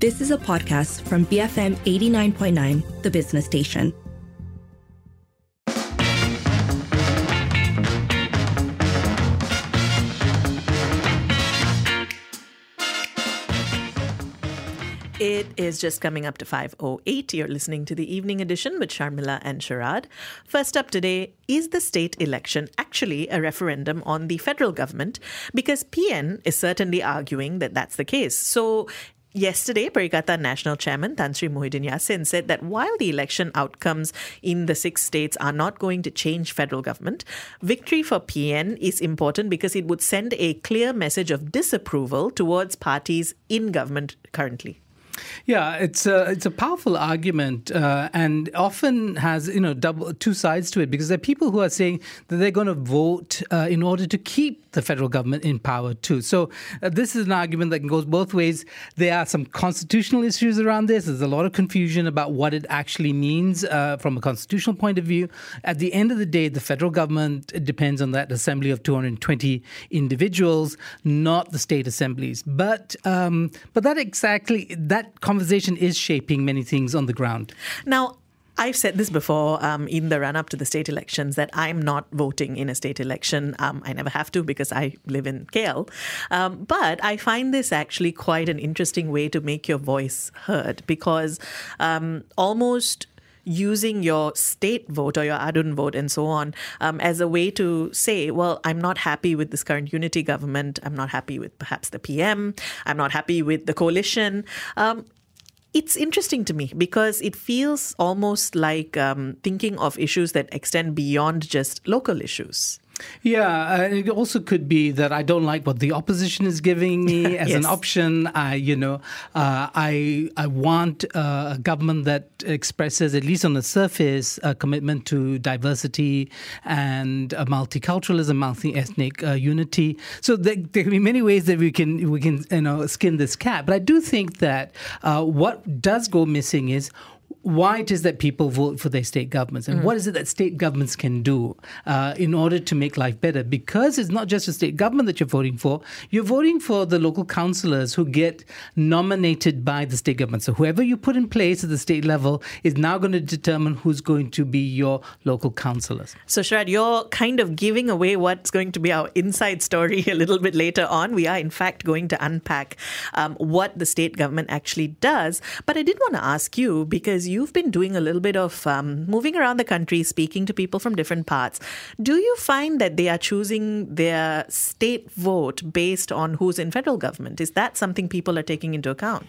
This is a podcast from BFM 89.9, the business station. It is just coming up to 5.08. You're listening to the evening edition with Sharmila and Sharad. First up today, is the state election actually a referendum on the federal government? Because PN is certainly arguing that that's the case. So Yesterday, Perikatan Nasional Chairman Tan Sri Muhyiddin Yassin said that while the election outcomes in the six states are not going to change federal government, victory for PN is important because it would send a clear message of disapproval towards parties in government currently. Yeah, it's a it's a powerful argument, uh, and often has you know double two sides to it because there are people who are saying that they're going to vote uh, in order to keep the federal government in power too. So uh, this is an argument that goes both ways. There are some constitutional issues around this. There's a lot of confusion about what it actually means uh, from a constitutional point of view. At the end of the day, the federal government depends on that assembly of 220 individuals, not the state assemblies. But um, but that exactly that conversation is shaping many things on the ground. Now, I've said this before um, in the run up to the state elections that I'm not voting in a state election. Um, I never have to because I live in KL. Um, but I find this actually quite an interesting way to make your voice heard because um, almost using your state vote or your Adun vote and so on um, as a way to say, well, I'm not happy with this current unity government. I'm not happy with perhaps the PM. I'm not happy with the coalition. Um, it's interesting to me because it feels almost like um, thinking of issues that extend beyond just local issues. Yeah, uh, it also could be that I don't like what the opposition is giving me as yes. an option. I, you know, uh, I I want uh, a government that expresses, at least on the surface, a commitment to diversity and multiculturalism, multi-ethnic uh, unity. So there, there, can be many ways that we can we can you know skin this cat. But I do think that uh, what does go missing is why it is that people vote for their state governments and mm. what is it that state governments can do uh, in order to make life better? Because it's not just a state government that you're voting for you're voting for the local councillors who get nominated by the state government. So whoever you put in place at the state level is now going to determine who's going to be your local councillors. So Sharad you're kind of giving away what's going to be our inside story a little bit later on. We are in fact going to unpack um, what the state government actually does. But I did want to ask you because you've been doing a little bit of um, moving around the country, speaking to people from different parts. Do you find that they are choosing their state vote based on who's in federal government? Is that something people are taking into account?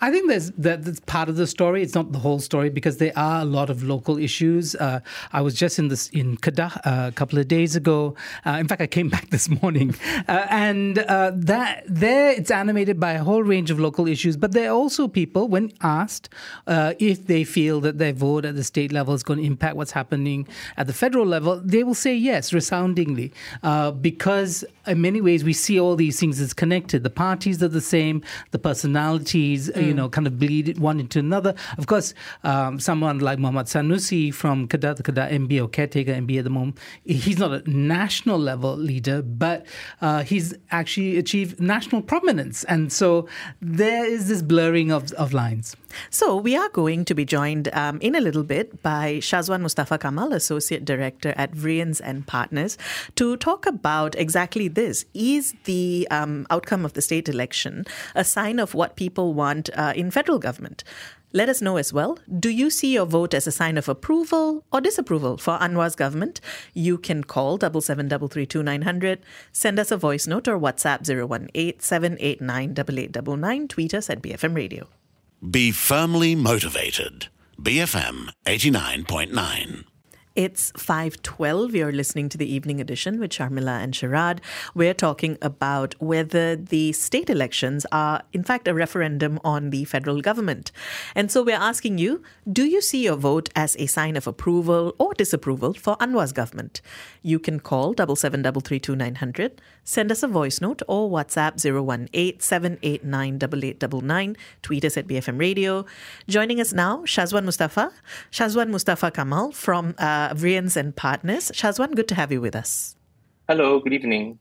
I think there's that, that's part of the story. It's not the whole story because there are a lot of local issues. Uh, I was just in this in Kedah uh, a couple of days ago. Uh, in fact, I came back this morning, uh, and uh, that there it's animated by a whole range of local issues. But there are also people, when asked uh, if they feel that their vote at the state level is going to impact what's happening at the federal level, they will say yes, resoundingly, uh, because in many ways we see all these things as connected. The parties are the same, the personalities, mm. you know, kind of bleed one into another. Of course, um, someone like Muhammad Sanusi from Kedah, the Kedah MB or caretaker MB at the moment, he's not a national level leader, but uh, he's actually achieved national prominence. And so there is this blurring of, of lines. So we are going to be joined um, in a little bit by Shazwan Mustafa Kamal, Associate Director at Vriens and Partners, to talk about exactly this. Is the um, outcome of the state election a sign of what people want uh, in federal government? Let us know as well. Do you see your vote as a sign of approval or disapproval for Anwar's government? You can call double seven double three two nine hundred, send us a voice note or WhatsApp 018 789 tweet us at BFM Radio. Be firmly motivated. BFM 89.9. It's 5:12. You're listening to the evening edition with Sharmila and Sharad. We're talking about whether the state elections are in fact a referendum on the federal government. And so we're asking you, do you see your vote as a sign of approval or disapproval for Anwar's government? You can call double seven double three two nine hundred, send us a voice note or WhatsApp 018-789-8899, tweet us at BFM Radio. Joining us now, Shazwan Mustafa, Shazwan Mustafa Kamal from uh, Vriens and Partners. Shazwan, good to have you with us. Hello, good evening.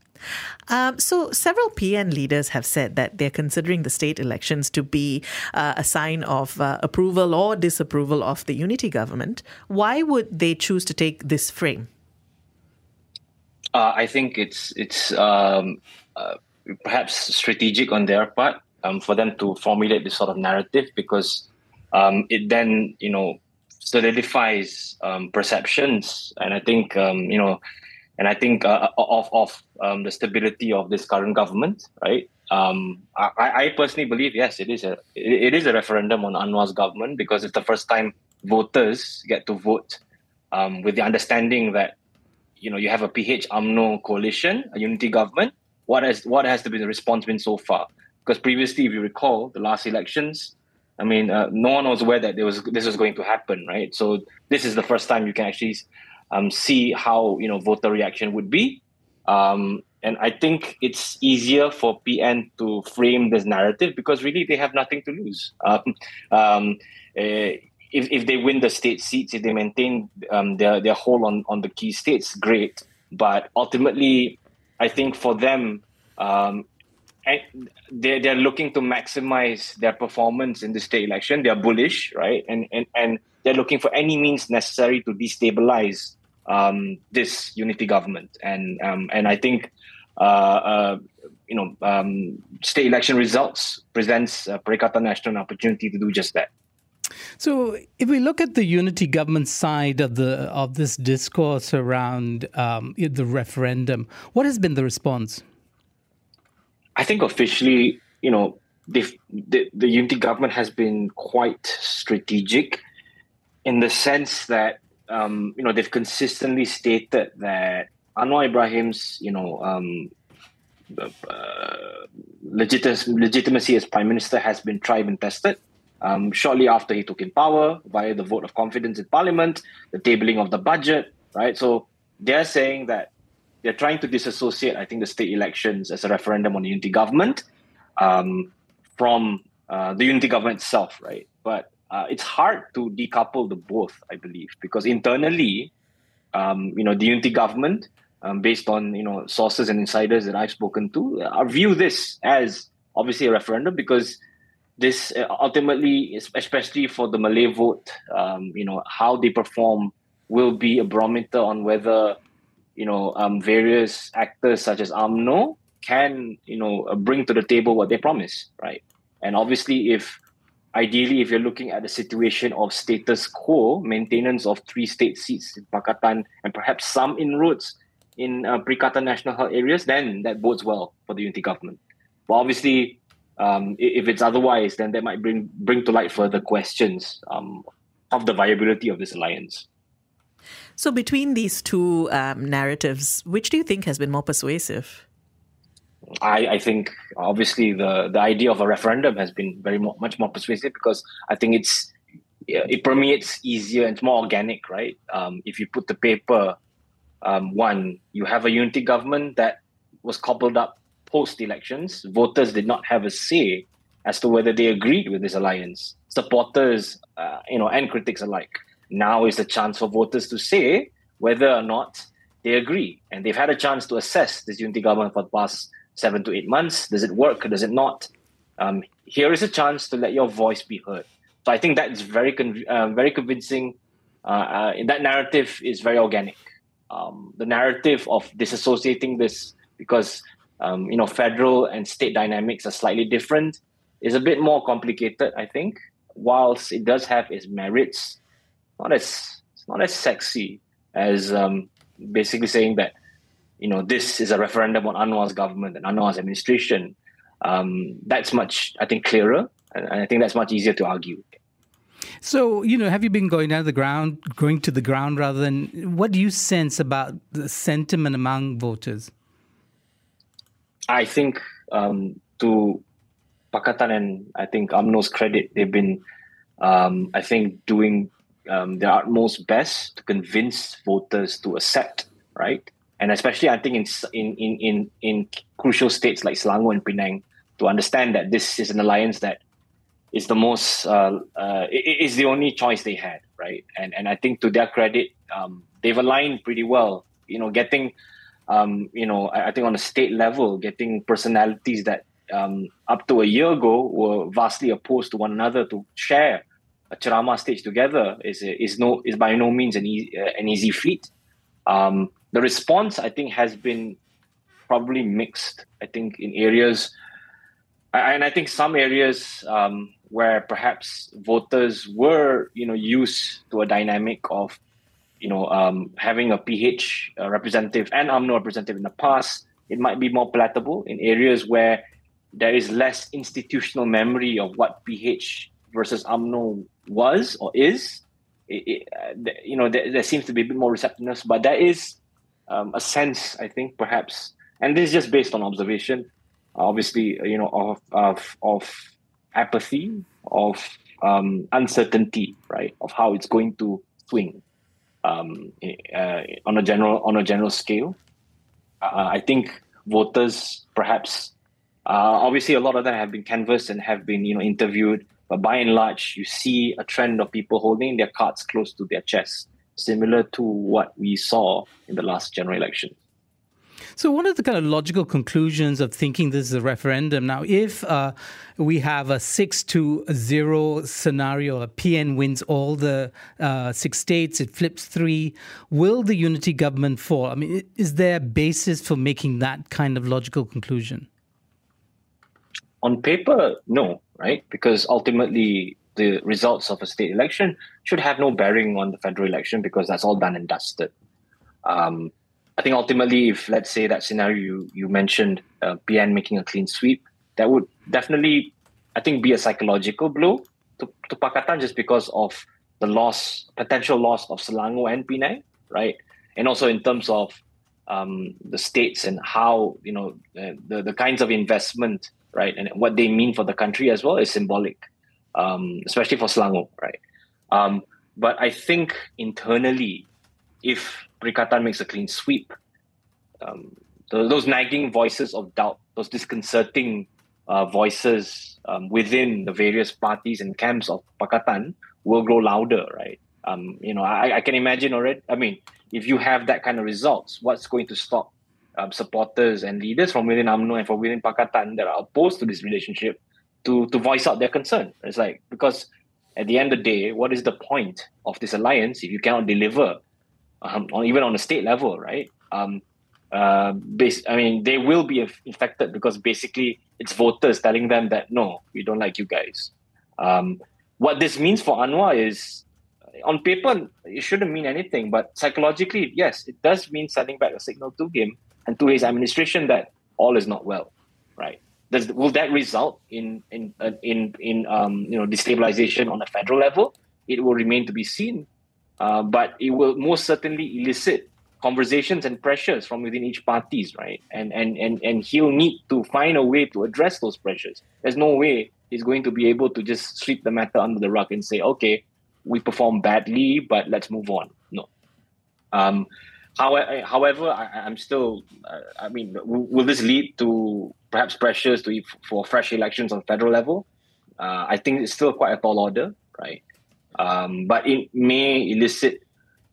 Um, so, several PN leaders have said that they're considering the state elections to be uh, a sign of uh, approval or disapproval of the unity government. Why would they choose to take this frame? Uh, I think it's it's um, uh, perhaps strategic on their part um, for them to formulate this sort of narrative because um, it then you know solidifies um, perceptions, and I think um, you know and I think uh, of of um, the stability of this current government, right? Um, I, I, personally believe yes, it is a it is a referendum on Anwar's government because it's the first time voters get to vote um, with the understanding that you know you have a PH UMNO coalition, a unity government. What has what has been the response been so far? Because previously, if you recall, the last elections, I mean, uh, no one was aware that there was this was going to happen, right? So this is the first time you can actually um, see how you know voter reaction would be. Um, and I think it's easier for PN to frame this narrative because really they have nothing to lose. Um, um, uh, if, if they win the state seats, if they maintain um, their, their hold on, on the key states, great. But ultimately, I think for them, um, they're, they're looking to maximize their performance in the state election. They're bullish, right? And, and, and they're looking for any means necessary to destabilize um, this unity government, and um, and I think uh, uh, you know um, state election results presents uh, Perikatan Nasional an opportunity to do just that. So, if we look at the unity government side of the of this discourse around um, the referendum, what has been the response? I think officially, you know, the, the unity government has been quite strategic in the sense that um, you know, they've consistently stated that Anwar Ibrahim's, you know, um, uh, legitimacy as prime minister has been tried and tested. Um, shortly after he took in power via the vote of confidence in parliament, the tabling of the budget, right? So they're saying that they're trying to disassociate, I think, the state elections as a referendum on the unity government um, from uh, the unity government itself, right? But uh, it's hard to decouple the both, I believe, because internally, um, you know, the unity government, um, based on you know sources and insiders that I've spoken to, uh, view this as obviously a referendum because this uh, ultimately, especially for the Malay vote, um, you know, how they perform will be a barometer on whether you know um, various actors such as UMNO can you know uh, bring to the table what they promise, right? And obviously, if ideally, if you're looking at the situation of status quo, maintenance of three state seats in Pakatan and perhaps some inroads in uh, Perikatan Nasional Health areas, then that bodes well for the unity government. But obviously, um, if it's otherwise, then that might bring bring to light further questions um, of the viability of this alliance. So, between these two um, narratives, which do you think has been more persuasive? I, I think obviously the the idea of a referendum has been very mo- much more persuasive because I think it's it permeates easier and it's more organic, right? Um, if you put the paper, um, one, you have a unity government that was cobbled up post elections. Voters did not have a say as to whether they agreed with this alliance. Supporters, uh, you know, and critics alike. Now is the chance for voters to say whether or not they agree, and they've had a chance to assess this unity government for the past seven to eight months? Does it work? Does it not? Um, here is a chance to let your voice be heard. So I think that is very con- uh, very convincing. Uh, uh, that narrative is very organic. Um, the narrative of disassociating this because um, you know federal and state dynamics are slightly different is a bit more complicated. I think, whilst it does have its merits, not as it's not as sexy as um, basically saying that you know, this is a referendum on Anwar's government and Anwar's administration, um, that's much, I think, clearer. And I think that's much easier to argue. So, you know, have you been going down to the ground, going to the ground rather than what do you sense about the sentiment among voters? I think um, to Pakatan and I think UMNO's credit, they've been, um, I think, doing um, their utmost best to convince voters to accept, right? and especially I think in in in in, in crucial states like Selangor and Penang to understand that this is an alliance that is the most uh, uh, is the only choice they had, right? And and I think to their credit, um, they've aligned pretty well. You know, getting um, you know, I, I, think on a state level, getting personalities that um, up to a year ago were vastly opposed to one another to share a ceramah stage together is is no is by no means an easy, uh, an easy feat. Um, the response, I think, has been probably mixed. I think in areas, and I think some areas um, where perhaps voters were, you know, used to a dynamic of, you know, um, having a PH uh, representative and UMNO representative in the past, it might be more palatable in areas where there is less institutional memory of what PH versus UMNO was or is. It, it, uh, you know, there, there, seems to be a bit more receptiveness, but there is um, a sense, I think, perhaps, and this is just based on observation, obviously, you know, of of, of apathy, of um, uncertainty, right, of how it's going to swing um, uh, on a general on a general scale. Uh, I think voters perhaps uh, obviously, a lot of them have been canvassed and have been, you know, interviewed. But by and large, you see a trend of people holding their cards close to their chest, similar to what we saw in the last general election. So, one of the kind of logical conclusions of thinking this is a referendum? Now, if uh, we have a six to zero scenario, a PN wins all the uh, six states, it flips three, will the unity government fall? I mean, is there a basis for making that kind of logical conclusion? On paper, no, right? Because ultimately, the results of a state election should have no bearing on the federal election because that's all done and dusted. Um, I think ultimately, if let's say that scenario you, you mentioned, uh, PN making a clean sweep, that would definitely, I think, be a psychological blow to, to Pakatan just because of the loss, potential loss of Selangor and Penang, right? And also in terms of um, the states and how you know the the kinds of investment right? And what they mean for the country as well is symbolic, um, especially for Selangor, right? Um, but I think internally, if Perikatan makes a clean sweep, um, those nagging voices of doubt, those disconcerting uh, voices um, within the various parties and camps of Pakatan will grow louder, right? Um, you know, I, I can imagine already. I mean, if you have that kind of results, what's going to stop um, supporters and leaders from within UMNO and from within Pakatan that are opposed to this relationship to to voice out their concern. It's like because at the end of the day, what is the point of this alliance if you cannot deliver, um, on even on a state level, right? Um, uh, base, I mean, they will be infected because basically it's voters telling them that no, we don't like you guys. Um, what this means for Anwar is, on paper, it shouldn't mean anything, but psychologically, yes, it does mean sending back a signal to him and to his administration that all is not well, right? Does will that result in in uh, in in um, you know destabilization on a federal level? It will remain to be seen, uh, but it will most certainly elicit conversations and pressures from within each parties, right? And and and and he'll need to find a way to address those pressures. There's no way he's going to be able to just sweep the matter under the rug and say, okay, we performed badly, but let's move on. No. Um, However, however, I, am still. Uh, I mean, will this lead to perhaps pressures to for fresh elections on federal level? Uh, I think it's still quite a tall order, right? Um, but it may elicit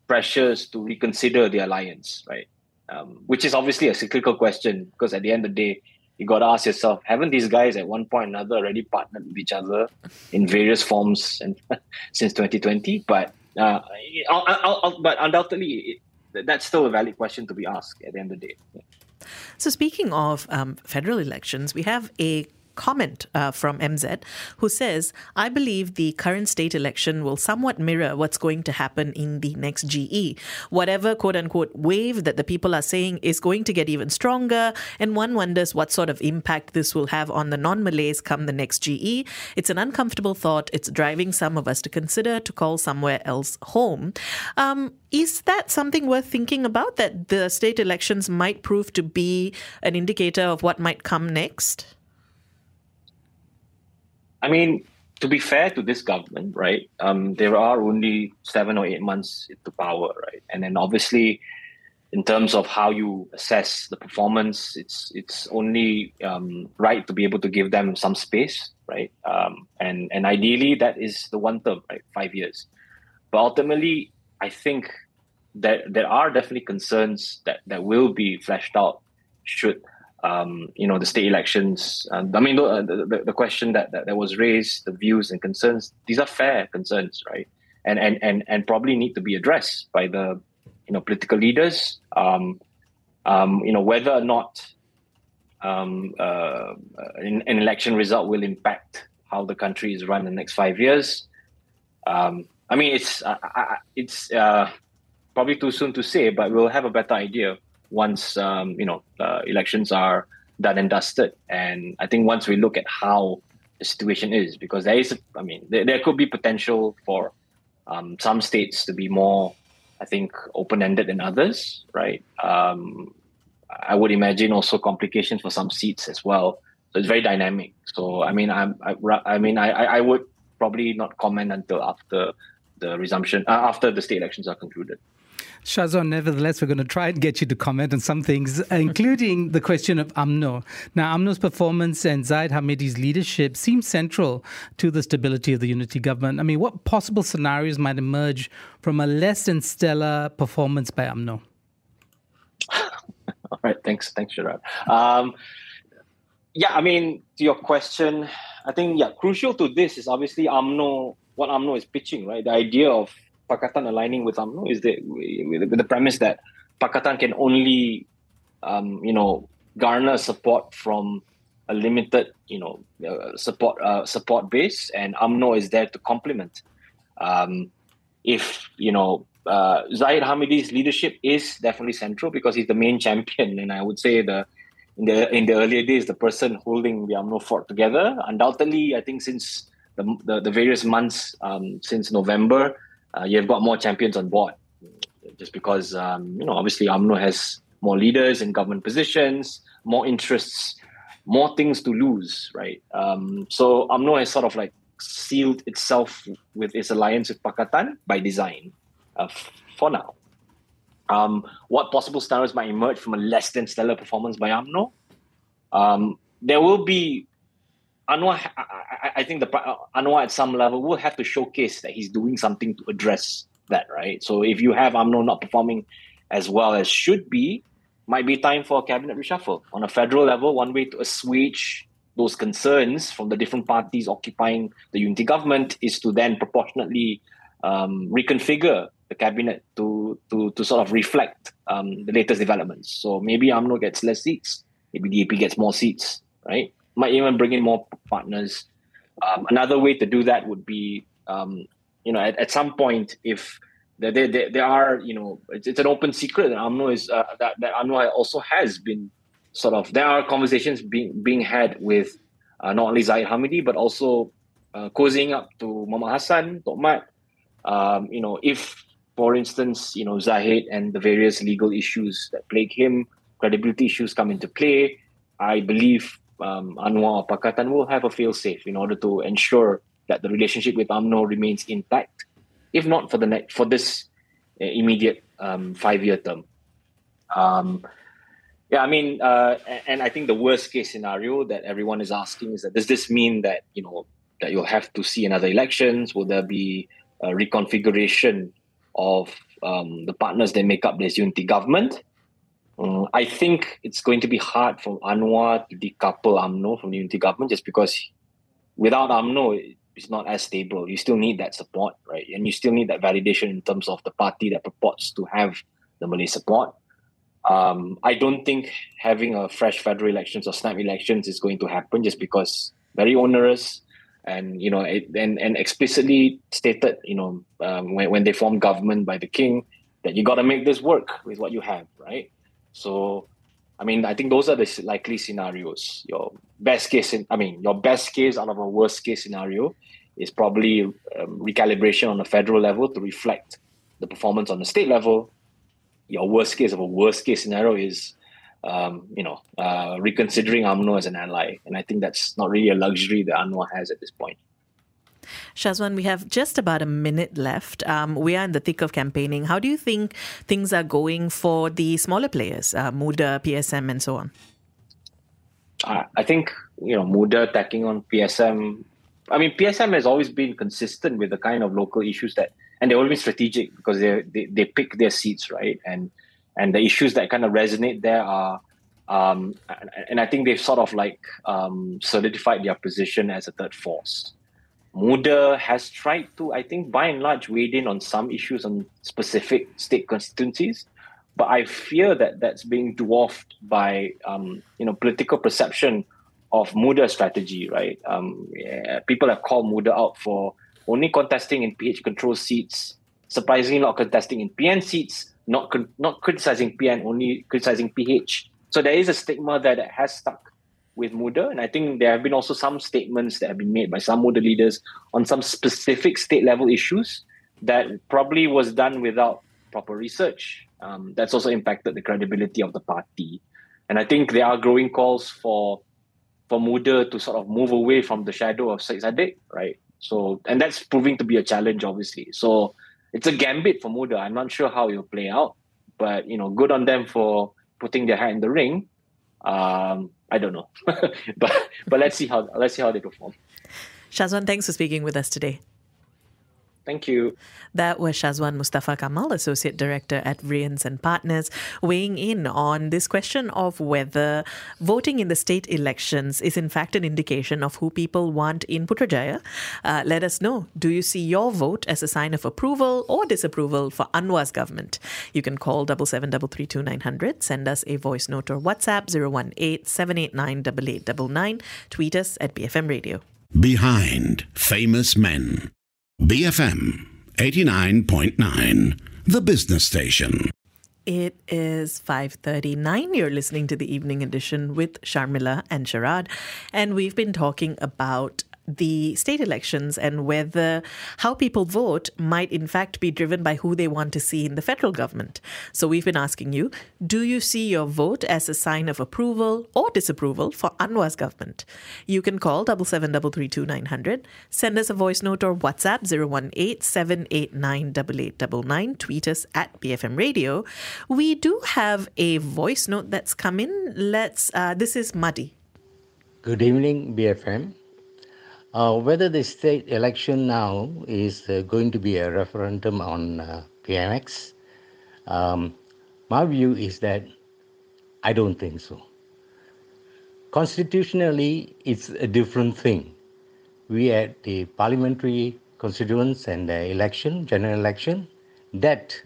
pressures to reconsider the alliance, right? Um, which is obviously a cyclical question because at the end of the day, you got to ask yourself: Haven't these guys at one point or another already partnered with each other in various forms and since 2020? But uh, I'll, I'll, I'll, but undoubtedly, that's still a valid question to be asked at the end of the day. So, speaking of um, federal elections, we have a comment uh, from MZ who says, I believe the current state election will somewhat mirror what's going to happen in the next GE. Whatever quote unquote wave that the people are saying is going to get even stronger, and one wonders what sort of impact this will have on the non Malays come the next GE. It's an uncomfortable thought. It's driving some of us to consider to call somewhere else home. Um, is that something worth thinking about that the state elections might prove to be an indicator of what might come next? I mean, to be fair to this government, right? Um, there are only seven or eight months into power, right? And then obviously, in terms of how you assess the performance, it's it's only um, right to be able to give them some space, right? Um, and and ideally, that is the one term, right? Five years. But ultimately, I think that there are definitely concerns that that will be fleshed out should um, you know the state elections. Uh, I mean, the, the, the question that, that that was raised, the views and concerns, these are fair concerns, right? And and and and probably need to be addressed by the you know political leaders. Um, um, you know whether or not um, uh, an, an, election result will impact how the country is run in the next five years. Um, I mean, it's uh, it's uh, probably too soon to say, but we'll have a better idea once um, you know uh, elections are done and dusted. And I think once we look at how the situation is, because there is, I mean, there, there could be potential for um, some states to be more, I think, open-ended than others, right? Um, I would imagine also complications for some seats as well. So it's very dynamic. So I mean, I'm, I, I mean, I, I would probably not comment until after the resumption, uh, after the state elections are concluded. Shazwan, nevertheless, we're going to try and get you to comment on some things, including the question of UMNO. Now, UMNO's performance and Zahid Hamidi's leadership seem central to the stability of the unity government. I mean, what possible scenarios might emerge from a less than stellar performance by UMNO? All right, thanks, thanks, Sharad. Um, yeah, I mean, to your question, I think yeah, crucial to this is obviously UMNO What UMNO is pitching, right? The idea of Pakatan aligning with UMNO is that with the premise that Pakatan can only, um, you know, garner support from a limited, you know, uh, support uh, support base, and UMNO is there to complement. Um, if you know, uh, Hamidi's leadership is definitely central because he's the main champion, and I would say the in the in the earlier days, the person holding the UMNO fort together. Undoubtedly, I think since the the, the various months um, since November, uh, you've got more champions on board. Just because um, you know, obviously, UMNO has more leaders in government positions, more interests, more things to lose, right? Um, so UMNO has sort of like sealed itself with its alliance with Pakatan by design uh, for now. Um, what possible scenarios might emerge from a less than stellar performance by UMNO? Um, there will be Anwar, I, I think the uh, Anwar at some level will have to showcase that he's doing something to address that, right? So if you have UMNO not performing as well as should be, might be time for a cabinet reshuffle on a federal level. One way to assuage those concerns from the different parties occupying the unity government is to then proportionately um, reconfigure the cabinet to to to sort of reflect um, the latest developments. So maybe UMNO gets less seats, maybe DAP gets more seats, right? Might even bring in more partners. Um, another way to do that would be, um, you know, at, at some point, if there, there, there are, you know, it's, it's an open secret that UMNO is uh, that that UMNO also has been sort of there are conversations being being had with uh, not only Zahid Hamidi but also uh, cozying up to Muhammad Hassan, Tokmat. Um, you know, if for instance, you know, Zahid and the various legal issues that plague him, credibility issues come into play, I believe um, Anwar Pakatan will have a fail safe in order to ensure that the relationship with UMNO remains intact, if not for the next for this uh, immediate um, five year term. Um, yeah, I mean, uh, and I think the worst case scenario that everyone is asking is that does this mean that you know that you'll have to see another elections? Will there be a reconfiguration of um, the partners that make up this unity government? Um, I think it's going to be hard for Anwar to decouple UMNO from the unity government just because without UMNO, it's not as stable. You still need that support, right? And you still need that validation in terms of the party that purports to have the Malay support. Um, I don't think having a fresh federal elections or snap elections is going to happen just because very onerous and you know it, and and explicitly stated you know um, when, when they formed government by the king that you got to make this work with what you have right so, I mean, I think those are the likely scenarios. Your best case, in, I mean, your best case out of a worst case scenario is probably um, recalibration on the federal level to reflect the performance on the state level. Your worst case of a worst case scenario is, um, you know, uh, reconsidering UMNO as an ally, and I think that's not really a luxury that Anwar has at this point. Shazwan, we have just about a minute left. Um, we are in the thick of campaigning. How do you think things are going for the smaller players, uh, Muda, PSM, and so on? I think you know Muda tacking on PSM. I mean, PSM has always been consistent with the kind of local issues that and they're always strategic because they they they pick their seats right, and and the issues that kind of resonate there are. Um, and I think they've sort of like um, solidified their position as a third force. Muda has tried to, I think, by and large, wade in on some issues on specific state constituencies, but I fear that that's being dwarfed by um, you know political perception of Muda strategy. Right? Um, yeah, people have called Muda out for only contesting in PH control seats, surprisingly not contesting in PN seats, not con- not criticizing PN, only criticizing PH. So there is a stigma that has stuck with Muda, and I think there have been also some statements that have been made by some Muda leaders on some specific state level issues that probably was done without proper research. Um, that's also impacted the credibility of the party, and I think there are growing calls for for Muda to sort of move away from the shadow of Syed Saddiq, right? So, and that's proving to be a challenge, obviously. So, it's a gambit for Muda. I'm not sure how it will play out, but you know, good on them for putting their hat in the ring. Um, I don't know, but but let's see how let's see how they perform. Shazwan, thanks for speaking with us today. Thank you. That was Shazwan Mustafa Kamal, Associate Director at Vriens and Partners, weighing in on this question of whether voting in the state elections is in fact an indication of who people want in Putrajaya. Uh, let us know. Do you see your vote as a sign of approval or disapproval for Anwar's government? You can call double seven double three two nine hundred, send us a voice note or WhatsApp 018 789 8899, tweet us at BFM Radio. Behind famous men. BFM 89.9, the business station. It is 5:39. You're listening to the evening edition with Sharmila and Sharad, and we've been talking about the state elections and whether how people vote might in fact be driven by who they want to see in the federal government. So we've been asking you, do you see your vote as a sign of approval or disapproval for Anwar's government? You can call double seven double three two nine hundred, send us a voice note or WhatsApp 018-789-8899, tweet us at BFM Radio. We do have a voice note that's come in. Let's uh, this is Muddy. Good evening, BFM. Uh, whether the state election now is uh, going to be a referendum on uh, PMX, um, my view is that I don't think so. Constitutionally, it's a different thing. We had the parliamentary constituents and the election, general election, that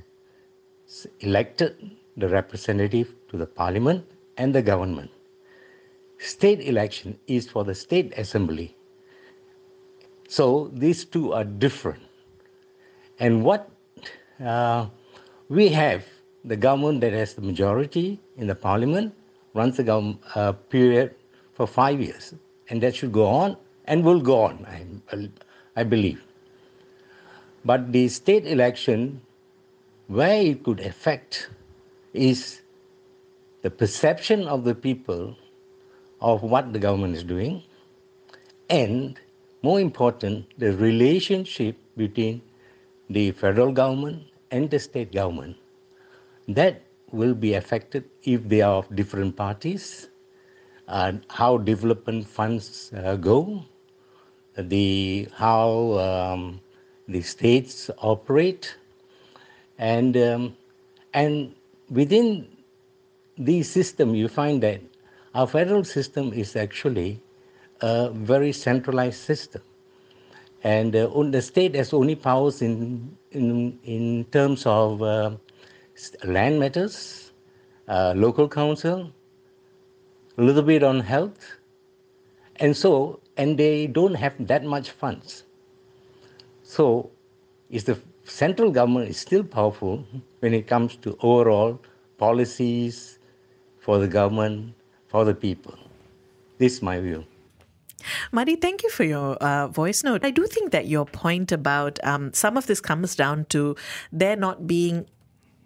elected the representative to the parliament and the government. State election is for the state assembly so these two are different. And what uh, we have, the government that has the majority in the parliament runs the government uh, period for five years. And that should go on and will go on, I, I believe. But the state election, where it could affect is the perception of the people of what the government is doing and more important, the relationship between the federal government and the state government. That will be affected if they are of different parties, uh, how development funds uh, go, the how um, the states operate, and um, and within the system you find that our federal system is actually a very centralized system. And uh, the state has only powers in, in, in terms of uh, land matters, uh, local council, a little bit on health. And so, and they don't have that much funds. So, is the central government is still powerful when it comes to overall policies for the government, for the people. This is my view. Mari, thank you for your uh, voice note. I do think that your point about um, some of this comes down to there not being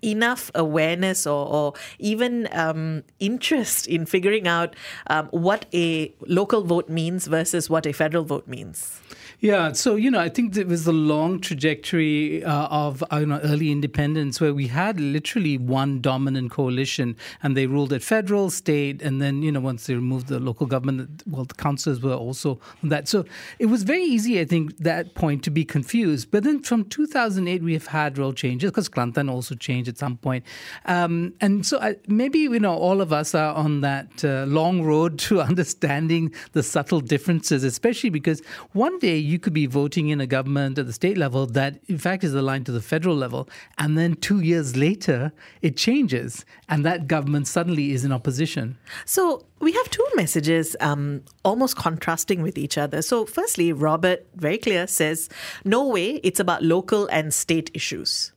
enough awareness or, or even um, interest in figuring out um, what a local vote means versus what a federal vote means. Yeah, so you know, I think it was a long trajectory uh, of you know early independence where we had literally one dominant coalition, and they ruled at federal, state, and then you know once they removed the local government, well, the councils were also that. So it was very easy, I think, that point to be confused. But then from 2008, we have had role changes because Kelantan also changed at some point, um, and so I, maybe you know all of us are on that uh, long road to understanding the subtle differences, especially because one day you could be voting in a government at the state level that, in fact, is aligned to the federal level. And then two years later, it changes, and that government suddenly is in opposition. So we have two messages um, almost contrasting with each other. So, firstly, Robert, very clear, says, no way, it's about local and state issues.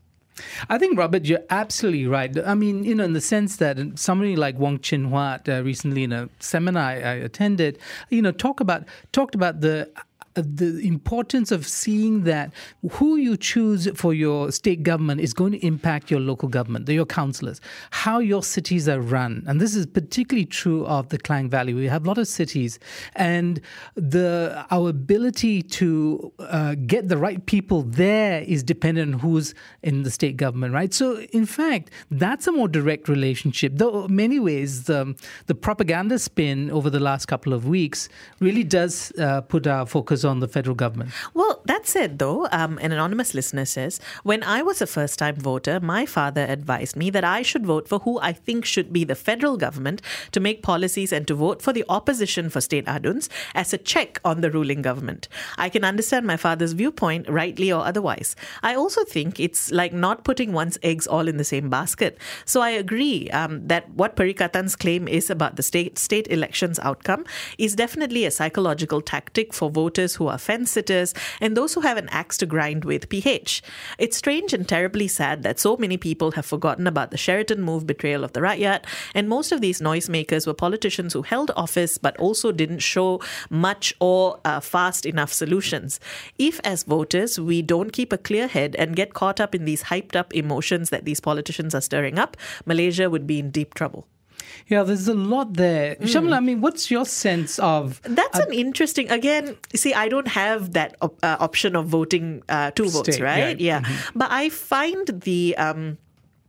I think, Robert, you're absolutely right. I mean, you know, in the sense that somebody like Wong Chin Huat uh, recently in a seminar I attended, you know, talk about talked about the the importance of seeing that who you choose for your state government is going to impact your local government, your councillors, how your cities are run. And this is particularly true of the Klang Valley. We have a lot of cities, and the our ability to uh, get the right people there is dependent on who's in the state government, right? So, in fact, that's a more direct relationship. Though, many ways, the, the propaganda spin over the last couple of weeks really does uh, put our focus on the federal government. Well, that said, though, um, an anonymous listener says, when I was a first time voter, my father advised me that I should vote for who I think should be the federal government to make policies and to vote for the opposition for state aduns as a check on the ruling government. I can understand my father's viewpoint, rightly or otherwise. I also think it's like not putting one's eggs all in the same basket. So I agree um, that what Perikatan's claim is about the state state elections outcome is definitely a psychological tactic for voters who are fence sitters, and those who have an axe to grind with PH. It's strange and terribly sad that so many people have forgotten about the Sheraton move betrayal of the Rakyat, and most of these noisemakers were politicians who held office but also didn't show much or uh, fast enough solutions. If, as voters, we don't keep a clear head and get caught up in these hyped up emotions that these politicians are stirring up, Malaysia would be in deep trouble. Yeah, there's a lot there. Mm. Shamla, I mean, what's your sense of. That's uh, an interesting. Again, see, I don't have that op- uh, option of voting uh, two votes, right? Yeah. yeah. Mm-hmm. But I find the. Um,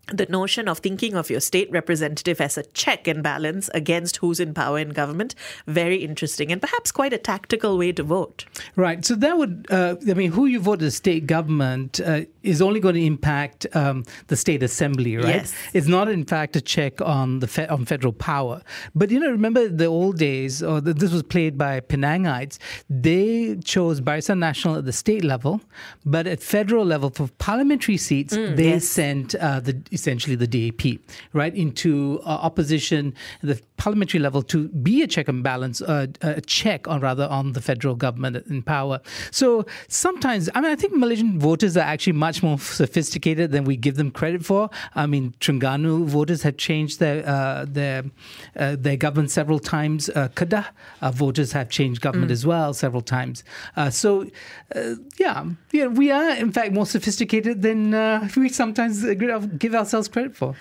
the notion of thinking of your state representative as a check and balance against who's in power in government very interesting and perhaps quite a tactical way to vote right so that would uh, i mean who you vote as state government uh, is only going to impact um, the state assembly right yes. it's not in fact a check on the fe- on federal power but you know remember the old days or the, this was played by penangites they chose barisan nasional at the state level but at federal level for parliamentary seats mm, they yes. sent uh, the essentially the DAP, right, into uh, opposition at the parliamentary level to be a check and balance, uh, a check on rather on the federal government in power. So sometimes, I mean, I think Malaysian voters are actually much more sophisticated than we give them credit for. I mean, Terengganu voters have changed their uh, their uh, their government several times. Uh, Kedah uh, voters have changed government mm. as well several times. Uh, so, yeah, yeah, we are in fact more sophisticated than we sometimes give ourselves credit for.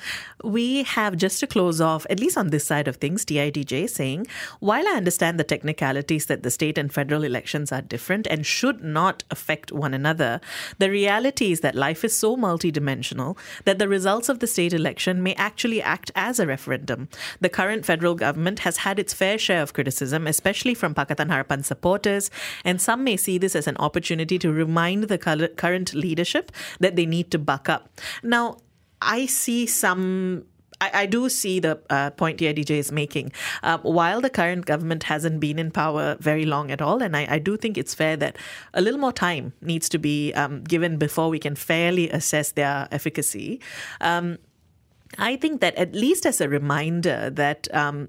We have just to close off, at least on this side of things, TIDJ saying, while I understand the technicalities that the state and federal elections are different and should not affect one another, the reality is that life is so multidimensional that the results of the state election may actually act as a referendum. The current federal government has had its fair share of criticism, especially from Pakatan Harapan supporters, and some may see this as an opportunity to remind the current leadership that they need to buck up. Now, I see some I, do see the uh, point here DJ is making. Uh, while the current government hasn't been in power very long at all, and I, I do think it's fair that a little more time needs to be um, given before we can fairly assess their efficacy. Um, I think that at least as a reminder that um,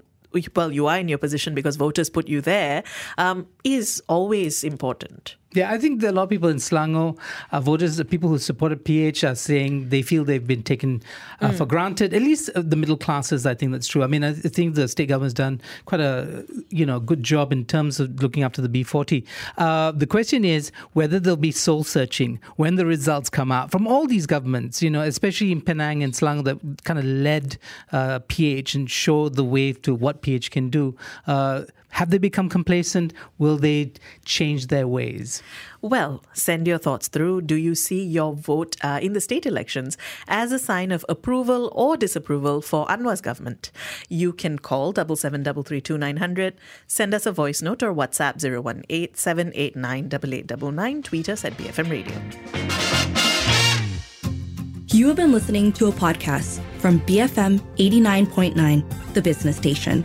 well, you are in your position because voters put you there, um, is always important. Yeah, I think a lot of people in Selangor, uh, voters, the people who supported PH, are saying they feel they've been taken uh, mm. for granted. At least uh, the middle classes, I think that's true. I mean, I think the state government's done quite a you know good job in terms of looking after the B40. Uh, the question is whether there'll be soul searching when the results come out from all these governments. You know, especially in Penang and Selangor, that kind of led PH uh, and showed the way to what PH can do. Have they become complacent? Will they change their ways? Well, send your thoughts through. Do you see your vote uh, in the state elections as a sign of approval or disapproval for Anwar's government? You can call double seven double three two nine hundred, send us a voice note or WhatsApp 018 789 8899, tweet us at BFM Radio. You have been listening to a podcast from BFM 89.9, the business station.